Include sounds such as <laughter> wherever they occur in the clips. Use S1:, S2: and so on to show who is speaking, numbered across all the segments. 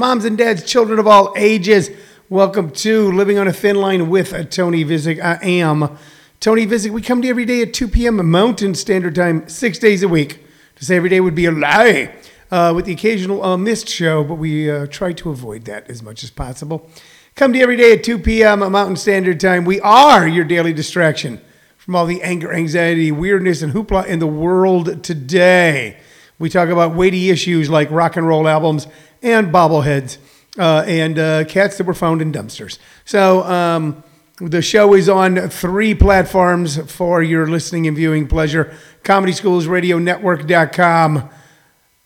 S1: moms and dads, children of all ages. Welcome to Living on a Thin Line with Tony Vicich. I am Tony Vicich. We come to you every day at 2 p.m. Mountain Standard Time, six days a week. To say every day would be a lie, uh, with the occasional uh, missed show, but we uh, try to avoid that as much as possible. Come to you every day at 2 p.m. Mountain Standard Time. We are your daily distraction from all the anger, anxiety, weirdness, and hoopla in the world today. We talk about weighty issues like rock and roll albums and bobbleheads uh, and uh, cats that were found in dumpsters. So um, the show is on three platforms for your listening and viewing pleasure Comedy Schools Radio Network.com,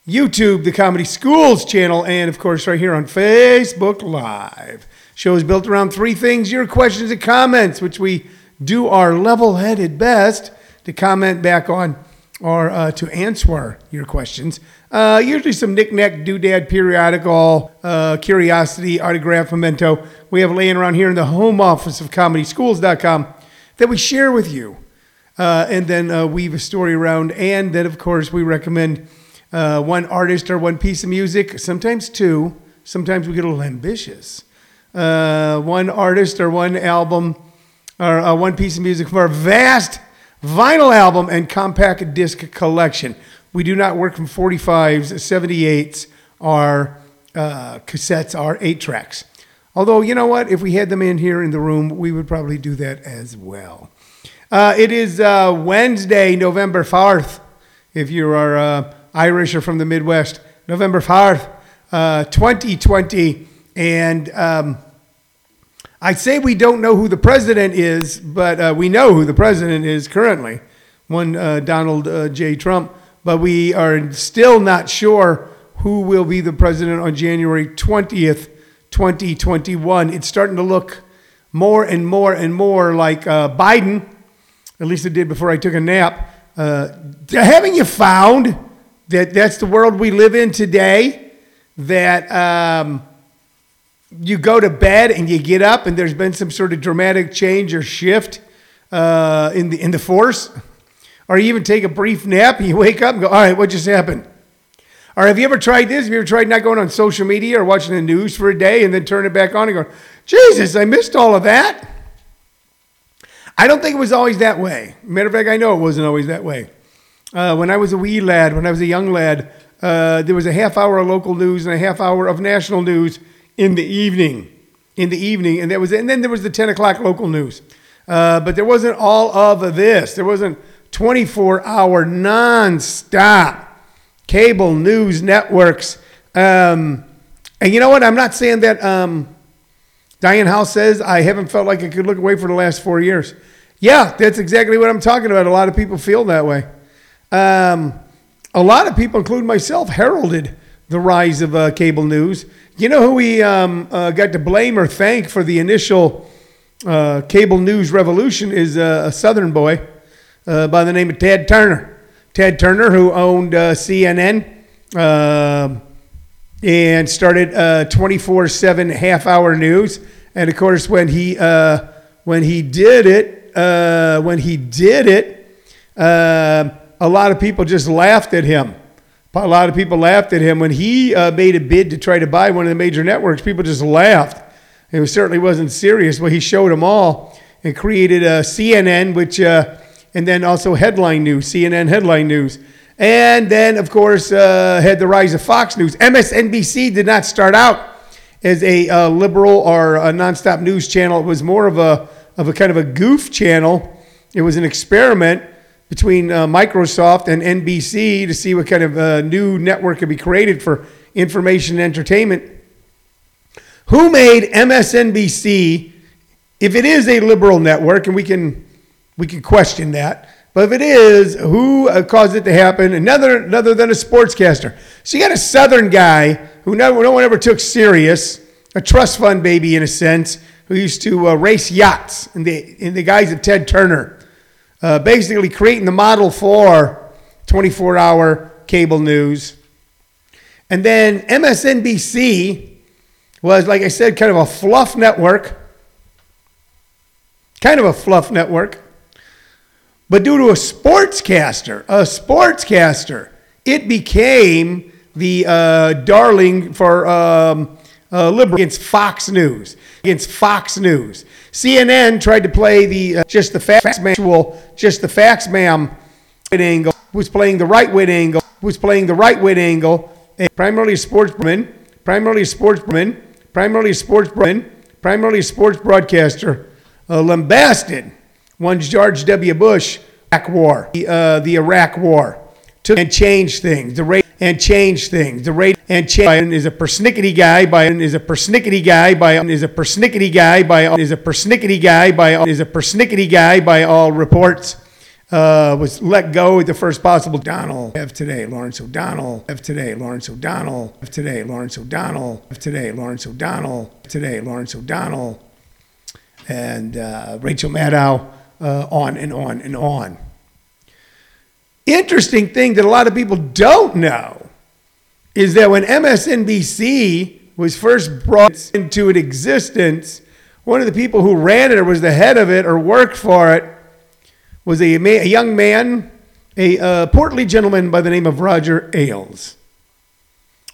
S1: YouTube, the Comedy Schools channel, and of course, right here on Facebook Live. Show is built around three things your questions and comments, which we do our level headed best to comment back on or uh, to answer your questions. Uh, usually some knickknack, doodad, periodical, uh, curiosity, autograph, memento we have laying around here in the home office of comedyschools.com that we share with you. Uh, and then uh, weave a story around. And then, of course, we recommend uh, one artist or one piece of music, sometimes two. Sometimes we get a little ambitious. one artist or one album or one piece of music from our vast vinyl album and compact disc collection. We do not work from 45s, 78s, or uh, cassettes, or eight tracks. Although, you know what? If we had them in here in the room, we would probably do that as well. Uh, it is uh, Wednesday, November 4th. If you are uh, Irish or from the Midwest, November 4th, 2020. Uh, and um, I say we don't know who the president is, but uh, we know who the president is currently, one uh, Donald uh, J. Trump. But we are still not sure who will be the president on January 20th, 2021. It's starting to look more and more and more like uh, Biden, at least it did before I took a nap. Uh, haven't you found that that's the world we live in today? That. Um, you go to bed and you get up and there's been some sort of dramatic change or shift uh, in the in the force, or you even take a brief nap and you wake up and go, "All right, what just happened?" Or have you ever tried this? Have you ever tried not going on social media or watching the news for a day and then turn it back on and go, "Jesus, I missed all of that." I don't think it was always that way. Matter of fact, I know it wasn't always that way. Uh, when I was a wee lad, when I was a young lad, uh, there was a half hour of local news and a half hour of national news in the evening. In the evening, and there was, and then there was the ten o'clock local news. Uh, but there wasn't all of this. There wasn't 24 hour non-stop cable news networks. Um, and you know what? I'm not saying that um, Diane House says I haven't felt like I could look away for the last four years. Yeah, that's exactly what I'm talking about. A lot of people feel that way. Um, a lot of people, including myself, heralded the rise of uh, cable news. You know who we um, uh, got to blame or thank for the initial uh, cable news revolution is uh, a Southern boy uh, by the name of Ted Turner. Ted Turner, who owned uh, CNN um, and started 24 7 half hour news. And of course, when he, when he did it, when he did it, a lot of people just laughed at him a lot of people laughed at him when he uh, made a bid to try to buy one of the major networks. People just laughed. It certainly wasn't serious. Well, he showed them all and created a CNN, which, uh, and then also headline news, CNN headline news. And then, of course, uh, had the rise of Fox News. MSNBC did not start out as a uh, liberal or a nonstop news channel. It was more of a, of a kind of a goof channel. It was an experiment between uh, Microsoft and NBC to see what kind of uh, new network could be created for information and entertainment. Who made MSNBC? If it is a liberal network, and we can we can question that, but if it is, who uh, caused it to happen? Another other than a sportscaster. So you got a Southern guy who no, no one ever took serious, a trust fund baby in a sense, who used to uh, race yachts in the in the guise of Ted Turner uh, basically creating the model for 24 hour cable news. And then MSNBC was, like I said, kind of a fluff network. Kind of a fluff network. But due to a sportscaster, a sportscaster, it became the uh, darling for um, uh, liberal against Fox News, against Fox News. CNN tried to play the uh, just the facts manual, just the facts ma'am angle, was playing the right wing angle, was playing the right wing angle, a primarily sportsman, primarily sportsman, primarily sportsman, primarily sports broadcaster, uh, lambasted one George W. Bush Iraq war, the, uh, the Iraq war, took and change things. The rate and change things. The rate and change. Is a persnickety guy. By is a persnickety guy. By is a persnickety guy. By is a persnickety guy. By is a persnickety guy by all reports. Uh, was let go at the first possible. Donald. Of today, Lawrence O'Donnell. Of today, Lawrence O'Donnell. Of today, Lawrence O'Donnell. Of today, Lawrence O'Donnell. Today, Lawrence O'Donnell, and uh, Rachel Maddow, uh, on and on and on. Interesting thing that a lot of people don't know is that when MSNBC was first brought into existence, one of the people who ran it or was the head of it or worked for it was a, a young man, a uh, portly gentleman by the name of Roger Ailes.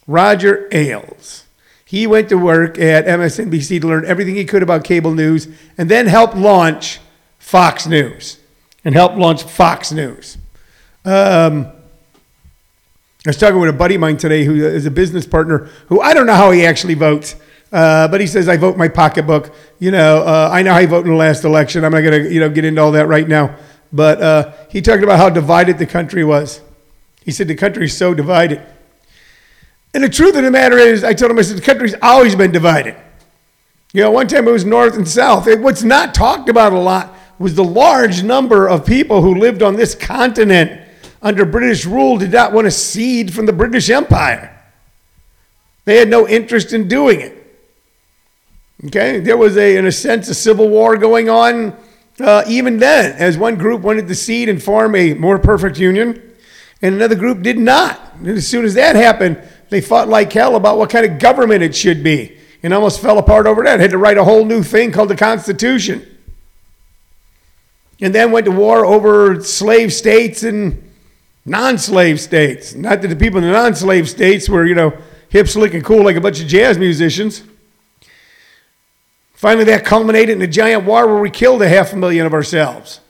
S1: Roger Ailes. He went to work at MSNBC to learn everything he could about cable news and then helped launch Fox News and helped launch Fox News. Um, I was talking with a buddy of mine today who is a business partner who I don't know how he actually votes. Uh, but he says I vote my pocketbook. You know, uh, I know how he voted in the last election. I'm not going to, you know, get into all that right now. But uh, he talked about how divided the country was. He said the country is so divided. And the truth of the matter is, I told him, I said the country's always been divided. You know, one time it was north and south. It, what's not talked about a lot was the large number of people who lived on this continent under British rule did not want to cede from the British Empire. They had no interest in doing it. Okay, there was a, in a sense, a civil war going on uh, even then, as one group wanted to cede and form a more perfect union, and another group did not. And as soon as that happened, they fought like hell about what kind of government it should be, and almost fell apart over that. Had to write a whole new thing called the Constitution, and then went to war over slave states and non-slave states. Not that the people in the non-slave states were, you know, hip, slick, and cool like a bunch of jazz musicians. Finally, that culminated in a giant war where we killed a half a million of ourselves.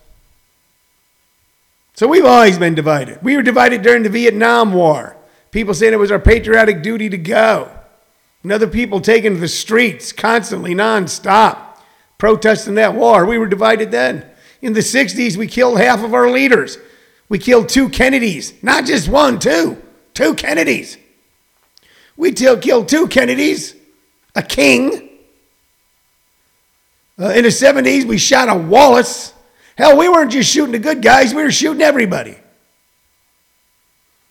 S1: So we've always been divided. We were divided during the Vietnam War. People saying it was our patriotic duty to go. And other people taking to the streets constantly, nonstop, protesting that war. We were divided then. In the 60s, we killed half of our leaders. We killed two Kennedys, not just one, two, two Kennedys. We killed two Kennedys, a king. Uh, in the 70s, we shot a Wallace. Hell, we weren't just shooting the good guys, we were shooting everybody.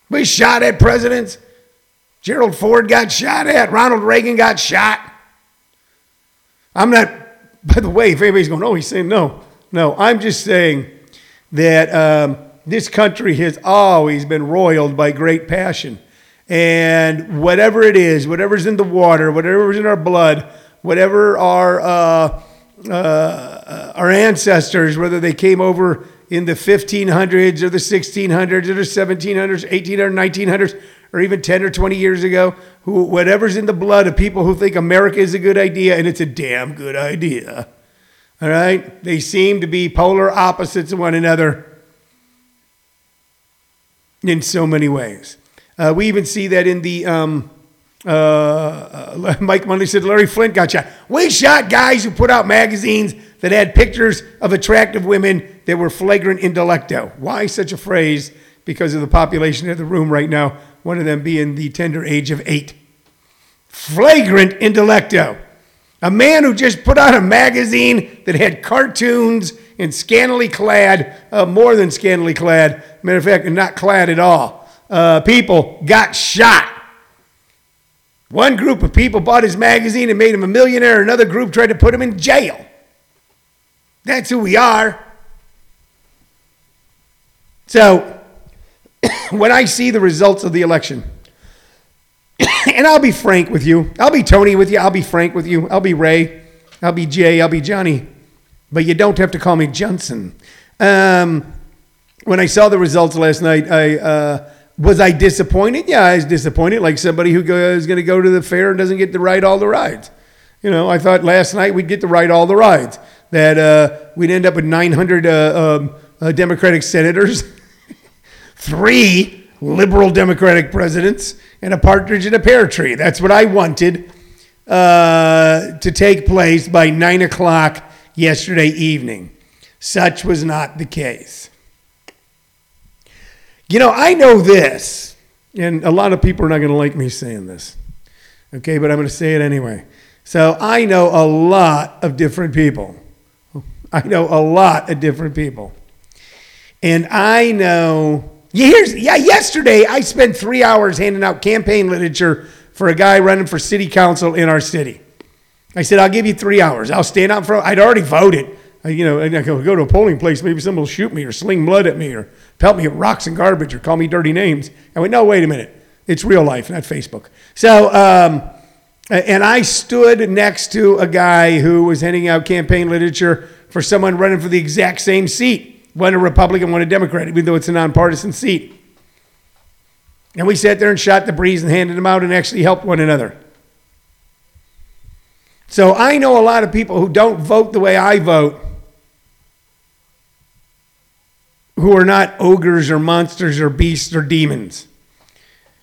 S1: We shot at presidents. Gerald Ford got shot at. Ronald Reagan got shot. I'm not, by the way, if anybody's going, oh, he's saying no. No, I'm just saying that um, this country has always been roiled by great passion. And whatever it is, whatever's in the water, whatever's in our blood, whatever our, uh, uh, our ancestors, whether they came over in the 1500s or the 1600s or the 1700s, 1800s, 1900s, or even 10 or 20 years ago, who, whatever's in the blood of people who think America is a good idea, and it's a damn good idea. All right? They seem to be polar opposites of one another in so many ways. Uh, we even see that in the um, uh, uh, <laughs> Mike Monday said Larry Flynt got shot. We shot guys who put out magazines that had pictures of attractive women that were flagrant intellecto. Why such a phrase? Because of the population of the room right now, one of them being the tender age of eight. Flagrant intellecto. A man who just put out a magazine that had cartoons and scantily clad, uh, more than scantily clad, matter of fact, not clad at all, uh, people got shot. One group of people bought his magazine and made him a millionaire. Another group tried to put him in jail. That's who we are. So, <coughs> when I see the results of the election, <coughs> and I'll be frank with you. I'll be Tony with you. I'll be frank with you. I'll be Ray. I'll be Jay. I'll be Johnny. But you don't have to call me Johnson. Um, when I saw the results last night, I uh, Was I disappointed? Yeah, I was disappointed. Like somebody who is going to go to the fair and doesn't get to ride all the rides. You know, I thought last night we'd get to ride all the rides. That uh, we'd end up with 900 uh, um, uh, Democratic senators, <laughs> three liberal Democratic presidents, and a partridge in a pear tree. That's what I wanted uh, to take place by nine o'clock yesterday evening. Such was not the case. You know, I know this, and a lot of people are not going to like me saying this, okay, but I'm going to say it anyway. So I know a lot of different people. I know a lot of different people. And I know, yeah, yesterday I spent three hours handing out campaign literature for a guy running for city council in our city. I said, I'll give you three hours. I'll stand out front. I'd already voted. I, you know, and I go, go to a polling place. Maybe someone will shoot me or sling blood at me or pelt me with rocks and garbage or call me dirty names. I went, no, wait a minute. It's real life, not Facebook. So, um, and I stood next to a guy who was handing out campaign literature for someone running for the exact same seat. One a Republican, one a Democrat, even though it's a nonpartisan seat. And we sat there and shot the breeze and handed them out and actually helped one another. So I know a lot of people who don't vote the way I vote, who are not ogres or monsters or beasts or demons.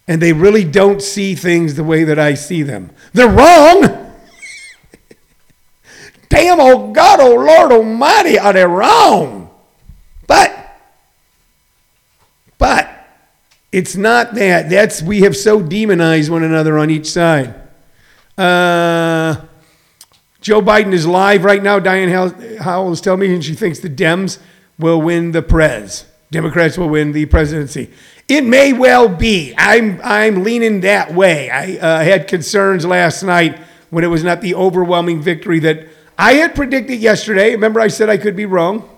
S1: And they really don't see things the way that I see them. They're wrong. <laughs> Damn, oh God, oh Lord Almighty, are they wrong? But, but, it's not that. That's we have so demonized one another on each side. Uh, Joe Biden is live right now. Diane Howell is telling me, and she thinks the Dems will win the prez. Democrats will win the presidency. It may well be. I'm I'm leaning that way. I uh, had concerns last night when it was not the overwhelming victory that I had predicted yesterday. Remember, I said I could be wrong.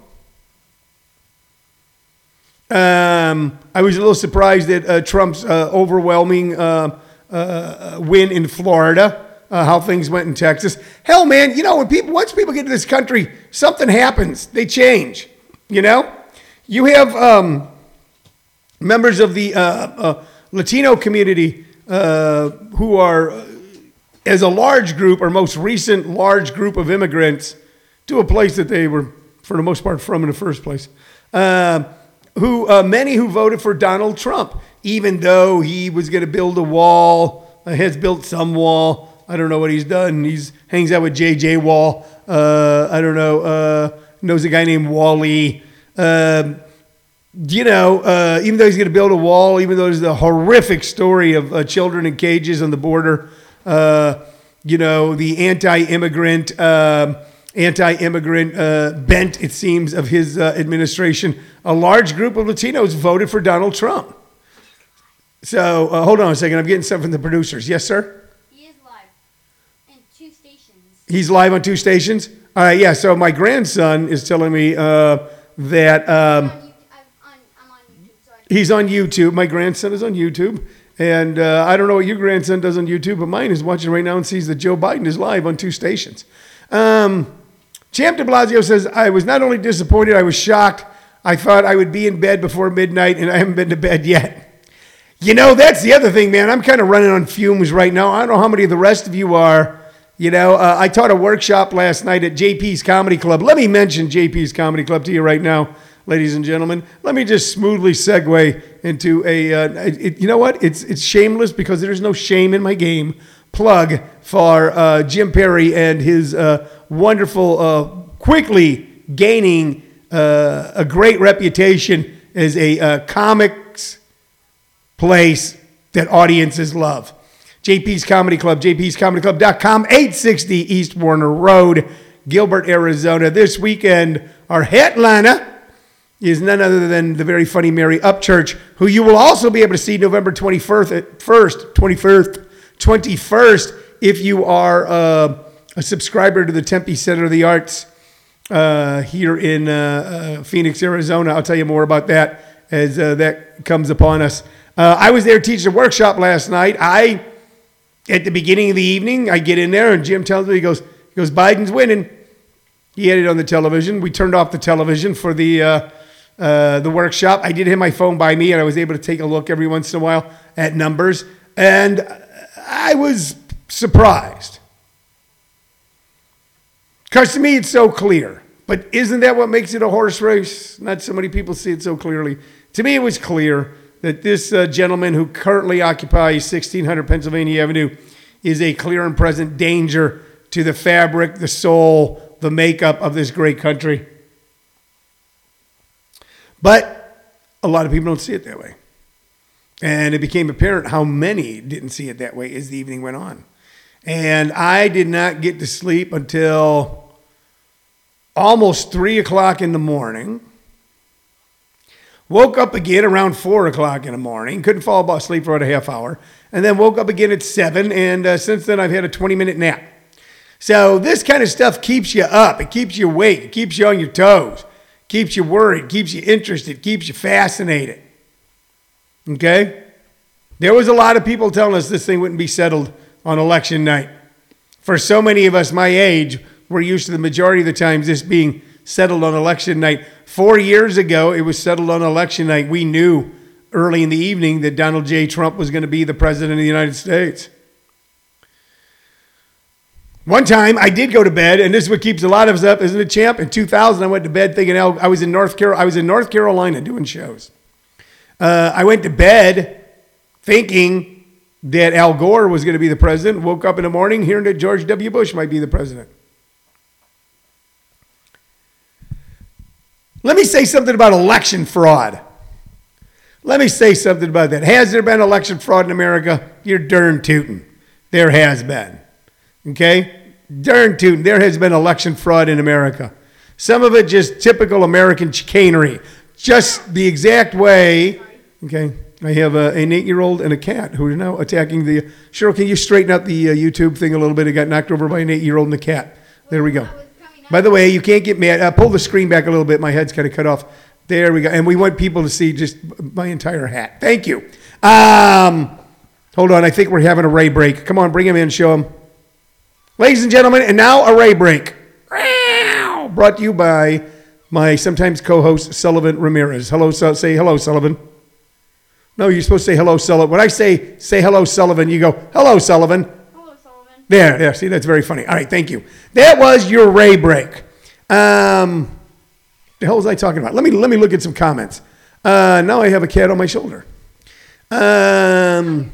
S1: Um, I was a little surprised at uh, Trump's uh, overwhelming uh, uh win in Florida. Uh, how things went in Texas. Hell, man, you know when people once people get to this country, something happens. They change. You know, you have um, members of the uh, Latino community who are, as a large group, or most recent large group of immigrants to a place that they were, for the most part, from in the first place. Uh, who uh, many who voted for Donald Trump, even though he was going to build a wall, uh, has built some wall. I don't know what he's done. He's hangs out with J.J. Wall. Uh, I don't know. Uh, knows a guy named Wally. Um, you know, uh, even though he's going to build a wall, even though there's the horrific story of uh, children in cages on the border, you know, the anti-immigrant. Um, anti-immigrant uh, bent, it seems, of his uh, administration, a large group of Latinos voted for Donald Trump. So uh, hold on a second. I'm getting something from the producers. Yes, sir.
S2: He is live in two stations.
S1: He's live on two stations. All right. Yeah. So my grandson is telling me uh, that um, he's on YouTube. My grandson is on YouTube. And uh, I don't know what your grandson does on YouTube, but mine is watching right now and sees that Joe Biden is live on two stations. Um, Champ de Blasio says, I was not only disappointed, I was shocked. I thought I would be in bed before midnight, and I haven't been to bed yet. You know, that's the other thing, man. I'm kind of running on fumes right now. I don't know how many of the rest of you are. You know, uh, I taught a workshop last night at JP's Comedy Club. Let me mention JP's Comedy Club to you right now, ladies and gentlemen. Let me just smoothly segue into a. Uh, it, you know what? It's it's shameless because there's no shame in my game. Plug for uh, Jim Perry and his uh, wonderful, uh, quickly gaining uh, a great reputation as a comics place that audiences love. JP's Comedy Club, jpscomedyclub.com, 860 East Warner Road, Gilbert, Arizona. This weekend, our headliner is none other than the very funny Mary Upchurch, who you will also be able to see November 21st, 1st, 21st, 21st if you are uh, a subscriber to the Tempe Center of the Arts uh, here in uh, uh, Phoenix, Arizona. I'll tell you more about that as uh, that comes upon us. Uh, I was there teaching a workshop last night. I, at the beginning of the evening, I get in there and Jim tells me, he goes, he goes Biden's winning. He had it on the television. We turned off the television for the uh, the workshop. I did have my phone by me, and I was able to take a look every once in a while at numbers, and I was surprised. Because to me, it's so clear. But isn't that what makes it a horse race? Not so many people see it so clearly. To me, it was clear that this uh, gentleman who currently occupies 1600 Pennsylvania Avenue is a clear and present danger to the fabric, the soul, the makeup of this great country. But a lot of people don't see it that way. And it became apparent how many didn't see it that way as the evening went on. And I did not get to sleep until almost three o'clock in the morning. Woke up again around four o'clock in the morning. Couldn't fall asleep for about a half hour. And then woke up again at seven. And uh, since then, I've had a 20 minute nap. So this kind of stuff keeps you up. It keeps you awake. It keeps you on your toes. Keeps you worried. Keeps you interested. Keeps you fascinated. Okay? There was a lot of people telling us this thing wouldn't be settled on election night. For so many of us my age, we're used to the majority of the times this being settled on election night. Four years ago, it was settled on election night. We knew early in the evening that Donald J. Trump was going to be the president of the United States. One time I did go to bed, and this is what keeps a lot of us up, isn't it, champ? In 2000, I went to bed thinking I was in North Carolina. I was in North Carolina doing shows. Uh, I went to bed thinking that Al Gore was going to be the president. Woke up in the morning hearing that George W. Bush might be the president. Let me say something about election fraud. Let me say something about that. Has there been election fraud in America? You're darn tootin'. There has been. Okay? Darn tootin'. There has been election fraud in America. Some of it just typical American chicanery. Just the exact way. Okay? I have a, an eight year old and a cat who are now attacking the. Cheryl, can you straighten out the uh, YouTube thing a little bit? It got knocked over by an eight year old and a cat. There we go. By the way, you can't get mad. Uh, pull the screen back a little bit. My head's kind of cut off. There we go. And we want people to see just my entire hat. Thank you. Um, hold on. I think we're having a ray break. Come on, bring him in. Show him. Ladies and gentlemen, and now a ray break. Brought to you by my sometimes co-host Sullivan Ramirez. Hello, say hello, Sullivan. No, you're supposed to say hello, Sullivan. When I say say hello, Sullivan, you go hello, Sullivan. There, there. See, that's very funny. All right, thank you. That was your ray break. Um, the hell was I talking about? Let me let me look at some comments. Uh, now I have a cat on my shoulder. Um,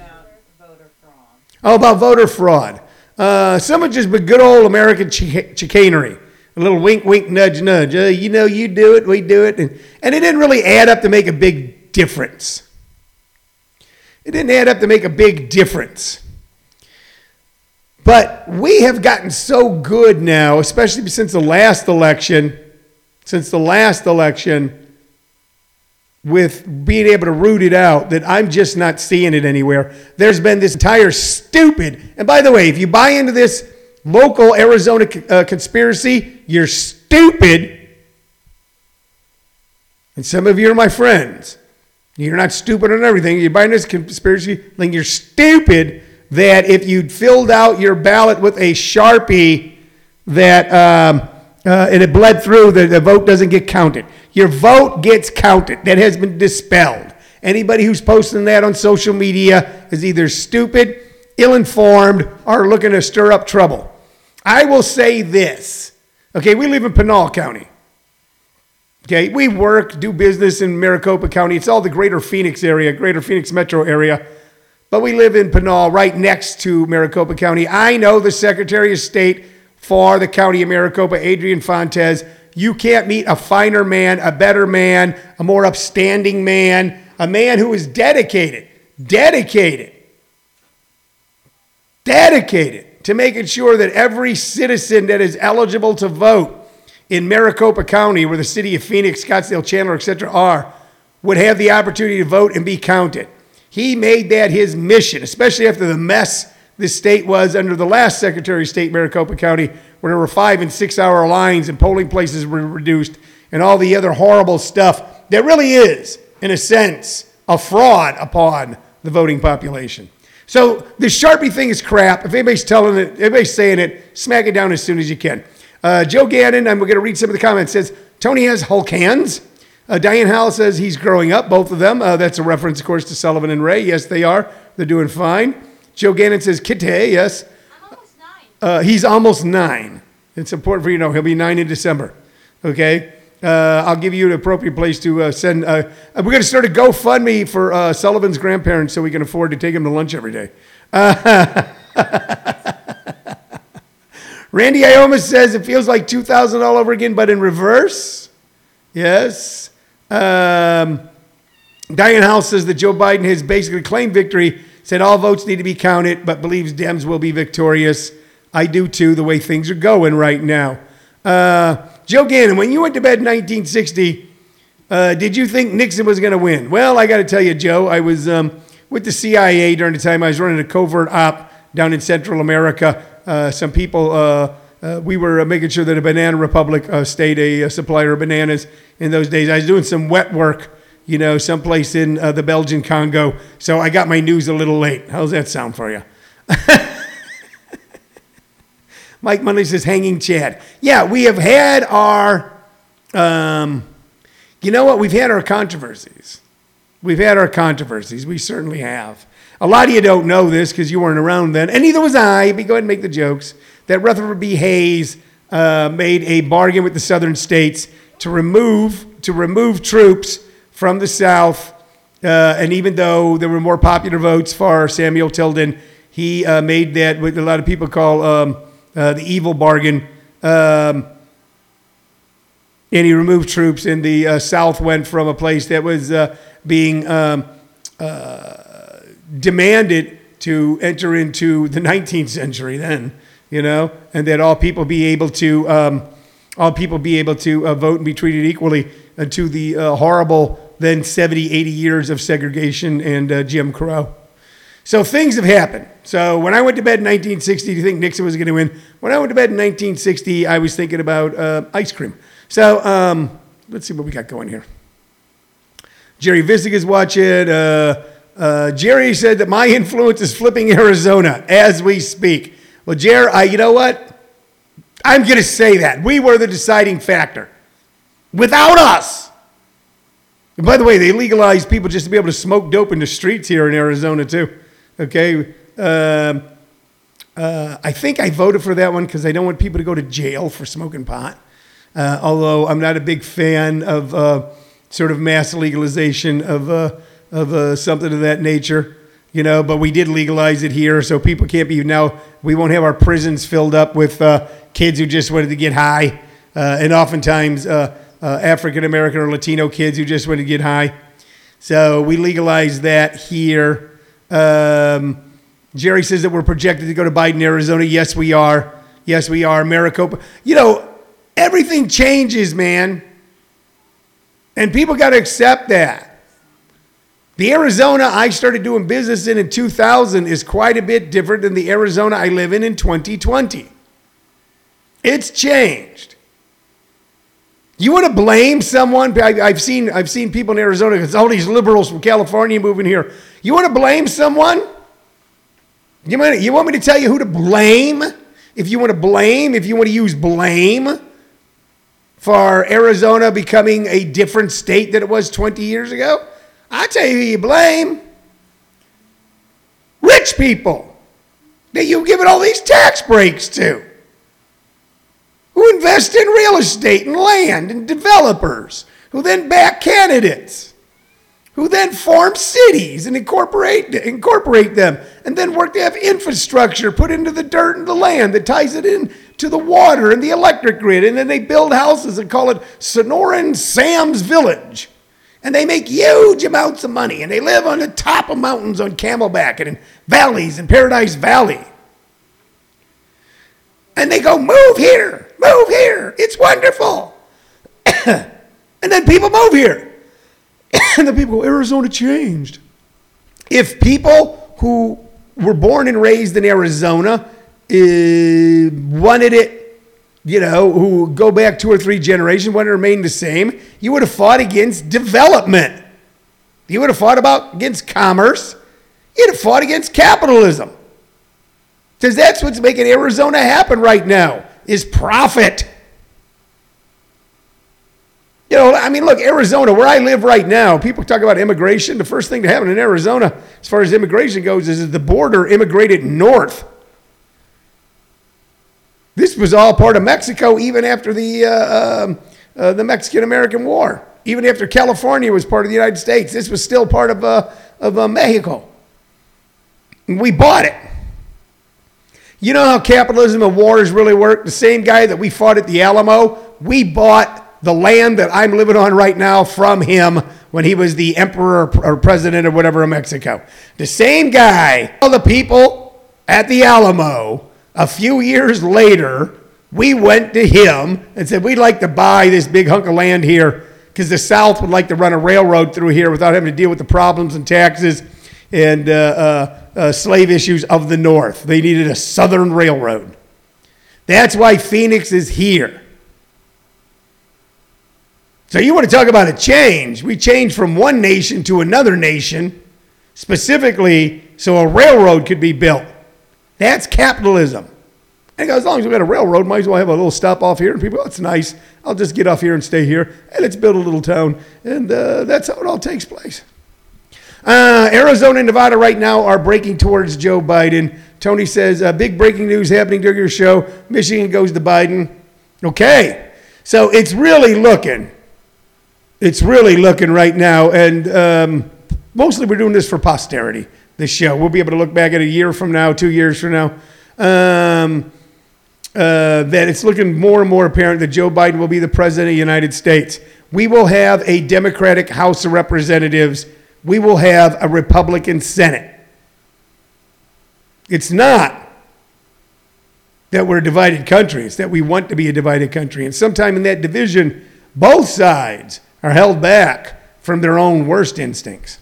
S1: oh, about voter fraud. Uh, some of just but good old American chic- chicanery. A little wink, wink, nudge, nudge. Uh, you know, you do it, we do it, and, and it didn't really add up to make a big difference. It didn't add up to make a big difference. But we have gotten so good now, especially since the last election, since the last election, with being able to root it out, that I'm just not seeing it anywhere. There's been this entire stupid, and by the way, if you buy into this local Arizona uh, conspiracy, you're stupid. And some of you are my friends. You're not stupid on everything. You're buying this conspiracy, then you're stupid that if you'd filled out your ballot with a Sharpie that um, uh, and it bled through, the, the vote doesn't get counted. Your vote gets counted. That has been dispelled. Anybody who's posting that on social media is either stupid, ill informed, or looking to stir up trouble. I will say this. Okay, we live in Pinal County. Okay, we work, do business in Maricopa County. It's all the greater Phoenix area, greater Phoenix metro area. But we live in Pinal, right next to Maricopa County. I know the Secretary of State for the County of Maricopa, Adrian Fontes. You can't meet a finer man, a better man, a more upstanding man, a man who is dedicated, dedicated, dedicated to making sure that every citizen that is eligible to vote in Maricopa County, where the city of Phoenix, Scottsdale, Chandler, etc., are, would have the opportunity to vote and be counted. He made that his mission, especially after the mess this state was under the last Secretary of State, Maricopa County, where there were five and six hour lines and polling places were reduced and all the other horrible stuff that really is, in a sense, a fraud upon the voting population. So the Sharpie thing is crap. If anybody's telling it, anybody's saying it, smack it down as soon as you can. Uh, Joe Gannon, I'm going to read some of the comments, says, Tony has Hulk hands. Uh, Diane Howell says he's growing up, both of them. Uh, that's a reference, of course, to Sullivan and Ray. Yes, they are. They're doing fine. Joe Gannon says Kite, yes.
S2: I'm almost nine.
S1: Uh, he's almost nine. It's important for you to know he'll be nine in December. Okay? Uh, I'll give you an appropriate place to uh, send. Uh, we're going to start a GoFundMe for uh, Sullivan's grandparents so we can afford to take him to lunch every day. <laughs> Randy Ioma says it feels like 2000 all over again, but in reverse. Yes. Um, Diane House says that Joe Biden has basically claimed victory, said all votes need to be counted, but believes Dems will be victorious. I do too, the way things are going right now. Uh, Joe Gannon, when you went to bed in 1960, uh, did you think Nixon was going to win? Well, I got to tell you, Joe, I was um, with the CIA during the time I was running a covert op down in Central America. Uh, some people, uh, we were uh, making sure that a Banana Republic uh, stayed a, a supplier of bananas in those days. I was doing some wet work, you know, someplace in uh, the Belgian Congo. So I got my news a little late. How's that sound for you? <laughs> Mike Munley says, hanging Chad. Yeah, we have had our, um, you know what? We've had our controversies. We've had our controversies. We certainly have. A lot of you don't know this because you weren't around then, and neither was I. But go ahead and make the jokes. That Rutherford B. Hayes uh, made a bargain with the southern states to remove to remove troops from the South. Uh, and even though there were more popular votes for Samuel Tilden, he uh, made that what a lot of people call um, uh, the evil bargain. Um, and he removed troops, and the uh, South went from a place that was uh, being um, uh, demanded to enter into the 19th century then, you know, and that all people be able to, um, all people be able to uh, vote and be treated equally uh, to the uh, horrible then 70, 80 years of segregation and uh, Jim Crow. So things have happened. So when I went to bed in 1960, do you think Nixon was going to win? When I went to bed in 1960, I was thinking about uh, ice cream. So um, let's see what we got going here. Jerry Vicich is watching. Jerry said that my influence is flipping Arizona as we speak. Well, Jerry, I, you know what? I'm going to say that. We were the deciding factor. Without us. And by the way, they legalized people just to be able to smoke dope in the streets here in Arizona, too. Okay. Um, uh, I think I voted for that one because I don't want people to go to jail for smoking pot. Uh, although I'm not a big fan of uh, sort of mass legalization of uh, of uh, something of that nature, you know. But we did legalize it here, so people can't be now. We won't have our prisons filled up with uh, kids who just wanted to get high, uh, and oftentimes uh, uh, African American or Latino kids who just wanted to get high. So we legalized that here. Um, Jerry says that we're projected to go to Biden, Arizona. Yes, we are. Yes, we are. Maricopa. You know, everything changes, man. And people got to accept that. The Arizona I started doing business in in 2000 is quite a bit different than the Arizona I live in in 2020. It's changed. You want to blame someone? I, have seen I've seen people in Arizona because all these liberals from California moving here. You want to blame someone? You want, you want me to tell you who to blame? If you want to blame, if you want to use blame for Arizona becoming a different state than it was 20 years ago, I tell you who you blame. Rich people that you've given all these tax breaks to, who invest in real estate and land and developers, who then back candidates who then form cities and incorporate, incorporate them, and then work to have infrastructure put into the dirt and the land that ties it in to the water and the electric grid. And then they build houses and call it Sonoran Sam's Village. And they make huge amounts of money. And they live on the top of mountains on Camelback and in valleys in Paradise Valley. And they go, move here, move here. It's wonderful. <coughs> and then people move here. <coughs> and the people go, Arizona changed. If people who were born and raised in Arizona uh, wanted it, you know, who go back two or three generations, wanted to remain the same, you would have fought against development. You would have fought about against commerce. You'd have fought against capitalism. Because that's what's making Arizona happen right now is profit. You know, I mean, look, Arizona, where I live right now, people talk about immigration. The first thing to happen in Arizona, as far as immigration goes, is that the border immigrated north. This was all part of Mexico even after the, uh, um, uh, the Mexican American War. Even after California was part of the United States, this was still part of, uh, of uh, Mexico. We bought it. You know how capitalism and wars really work? The same guy that we fought at the Alamo, we bought the land that I'm living on right now from him when he was the emperor or president or whatever of Mexico. The same guy, all the people at the Alamo, a few years later, we went to him and said, We'd like to buy this big hunk of land here because the South would like to run a railroad through here without having to deal with the problems and taxes and uh, uh, uh, slave issues of the North. They needed a Southern railroad. That's why Phoenix is here. So you want to talk about a change? We changed from one nation to another nation, specifically so a railroad could be built. That's capitalism. And as long as we got a railroad, might as well have a little stop off here. And people, oh, it's nice. I'll just get off here and stay here. And let's build a little town. And uh, that's how it all takes place. Uh, Arizona and Nevada right now are breaking towards Joe Biden. Tony says, uh, big breaking news happening during your show. Michigan goes to Biden. Okay. So it's really looking it's really looking right now, and um, mostly we're doing this for posterity. This show, we'll be able to look back at a year from now, two years from now. Um, uh, that it's looking more and more apparent that Joe Biden will be the president of the United States. We will have a Democratic House of Representatives. We will have a Republican Senate. It's not that we're a divided country, it's that we want to be a divided country. And sometime in that division, both sides are held back from their own worst instincts.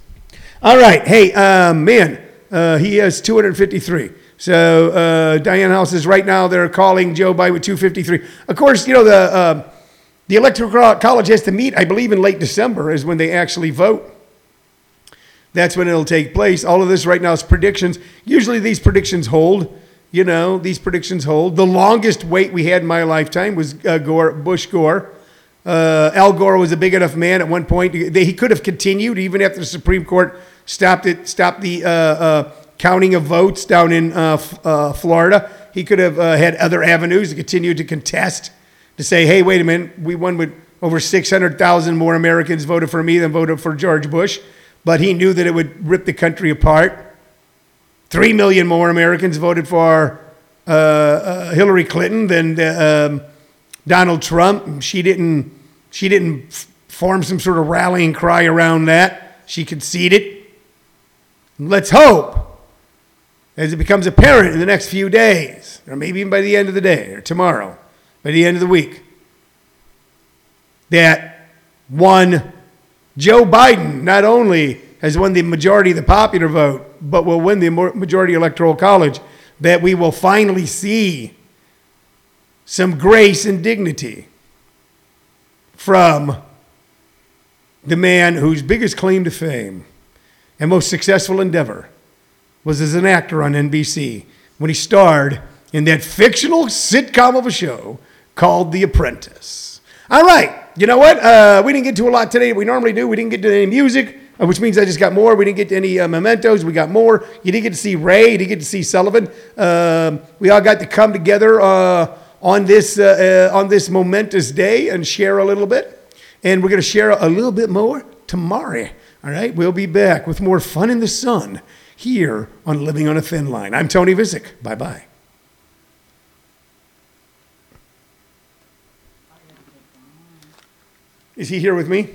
S1: All right, hey, um, man, uh, he has 253. So uh, Diane House is right now they're calling Joe Biden with 253. Of course, you know the uh, the electoral college has to meet. I believe in late December is when they actually vote. That's when it'll take place. All of this right now is predictions. Usually these predictions hold. You know, these predictions hold. The longest wait we had in my lifetime was uh, Gore, Bush Gore. Uh, Al Gore was a big enough man at one point. He could have continued even after the Supreme Court stopped it, stopped the uh, uh, counting of votes down in uh, uh, Florida. He could have uh, had other avenues to continue to contest to say, "Hey, wait a minute, we won with over 600,000 more Americans voted for me than voted for George Bush." But he knew that it would rip the country apart. Three million more Americans voted for Hillary Clinton than. Um, Donald Trump. She didn't, she didn't form some sort of rallying cry around that. She conceded. Let's hope, as it becomes apparent in the next few days, or maybe even by the end of the day or tomorrow, by the end of the week, that one, Joe Biden not only has won the majority of the popular vote, but will win the majority electoral college, that we will finally see some grace and dignity from the man whose biggest claim to fame and most successful endeavor was as an actor on NBC when he starred in that fictional sitcom of a show called The Apprentice. All right, you know what? Uh, we didn't get to a lot today. We normally do. We didn't get to any music, uh, which means I just got more. We didn't get to any uh, mementos. We got more. You didn't get to see Ray. You didn't get to see Sullivan. Um, we all got to come together uh, on this, uh, uh, on this momentous day and share a little bit. And we're going to share a little bit more tomorrow. All right, we'll be back with more fun in the sun here on Living on a Thin Line. I'm Tony Vicich. Bye bye. Is he here with me?